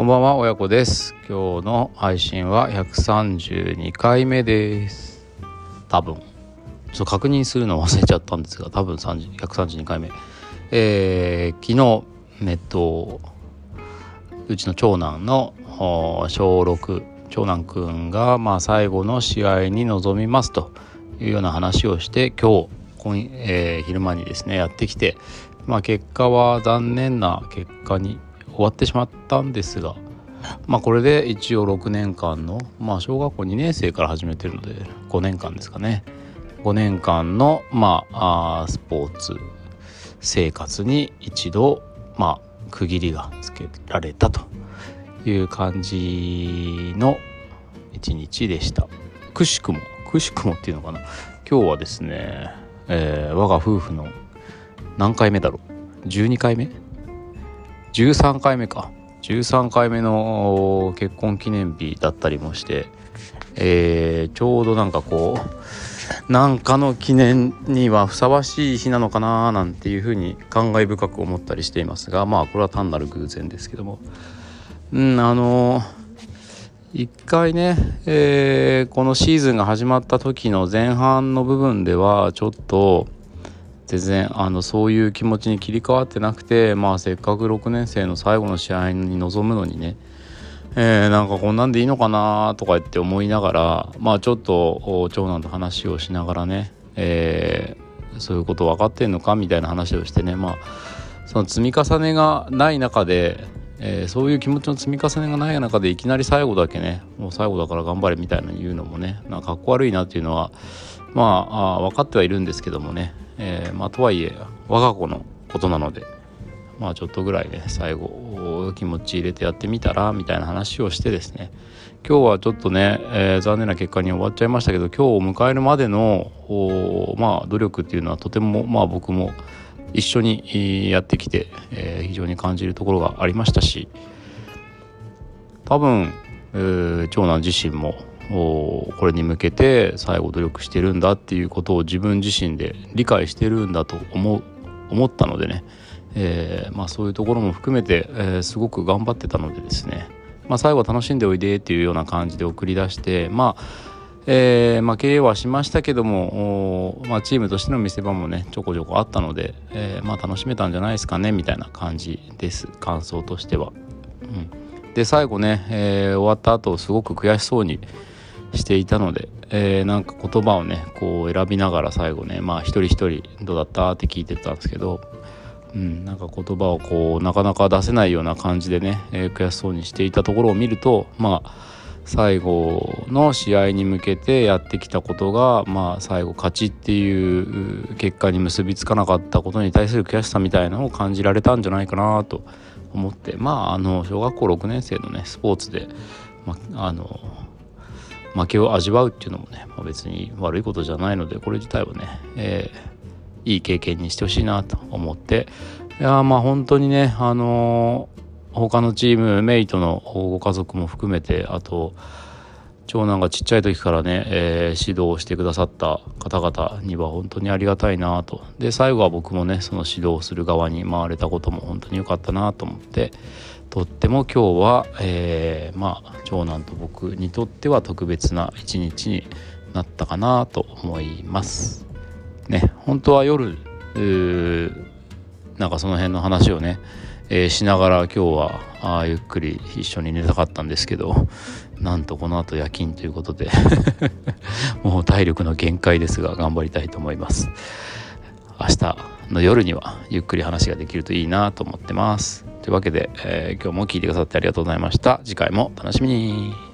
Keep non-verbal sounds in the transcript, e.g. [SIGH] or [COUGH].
こんばんは親子です。今日の配信は132回目です。多分。ちょっと確認するの忘れちゃったんですが多分132回目。えー、昨日ネットうちの長男の小6長男くんがまあ最後の試合に臨みますというような話をして今日今、えー、昼間にですねやってきてまあ結果は残念な結果に終わってしまったんですがまあこれで一応6年間のまあ小学校2年生から始めてるので5年間ですかね。5年間のまあスポーツ生活に一度まあ区切りがつけられたという感じの一日でした。くしくもくしくもっていうのかな。今日はですね、えー、我が夫婦の何回目だろう？12回目？13回目か。13回目の結婚記念日だったりもして、えー、ちょうどなんかこうなんかの記念にはふさわしい日なのかななんていうふうに感慨深く思ったりしていますがまあこれは単なる偶然ですけども。うんあの一回ね、えー、このシーズンが始まった時の前半の部分ではちょっと全然あのそういう気持ちに切り替わってなくてまあせっかく6年生の最後の試合に臨むのにねえー、なんかこんなんでいいのかなとか言って思いながらまあちょっと長男と話をしながらね、えー、そういうこと分かってんのかみたいな話をしてねまあその積み重ねがない中で、えー、そういう気持ちの積み重ねがない中でいきなり最後だけねもう最後だから頑張れみたいな言うのもねなんかかっこ悪いなっていうのはまああ分かってはいるんですけどもね。えー、まあとはいえ我が子のことなのでまあちょっとぐらいね最後気持ち入れてやってみたらみたいな話をしてですね。今日はちょっとね、えー、残念な結果に終わっちゃいましたけど今日を迎えるまでのまあ努力っていうのはとてもまあ僕も一緒にやってきて、えー、非常に感じるところがありましたし多分、えー、長男自身もこれに向けて最後努力してるんだっていうことを自分自身で理解してるんだと思う思ったのでね、えー、まあ、そういうところも含めて、えー、すごく頑張ってたのでですね、まあ、最後楽しんでおいでっていうような感じで送り出してまあえー、負けはしましたけども、まあ、チームとしての見せ場もねちょこちょこあったので、えー、まあ、楽しめたんじゃないですかねみたいな感じです感想としては。うん、で最後ね、えー、終わった後すごく悔しそうに、していたので、えー、なんか言葉をねこう選びながら最後ねまあ一人一人どうだったって聞いてたんですけど、うん、なんか言葉をこうなかなか出せないような感じでね、えー、悔しそうにしていたところを見るとまあ最後の試合に向けてやってきたことが、まあ、最後勝ちっていう結果に結びつかなかったことに対する悔しさみたいなのを感じられたんじゃないかなと思ってまああの小学校6年生のねスポーツで、まあ、あの負けを味わうっていうのもね、まあ、別に悪いことじゃないのでこれ自体はね、えー、いい経験にしてほしいなと思っていやまあ本当にねあのー、他のチームメイトのご家族も含めてあと長男がちっちゃい時からね、えー、指導してくださった方々には本当にありがたいなとで最後は僕もねその指導する側に回れたことも本当に良かったなと思ってとっても今日は、えー、まあ長男と僕にとっては特別な一日になったかなと思います。ね本当は夜なんかその辺の話をね、えー、しながら今日はあゆっくり一緒に寝たかったんですけどなんとこの後夜勤ということで [LAUGHS] もう体力の限界ですが頑張りたいと思います。明日の夜にはゆっくり話ができるといいなと思ってます。というわけで、えー、今日も聞いてくださってありがとうございました。次回も楽しみに。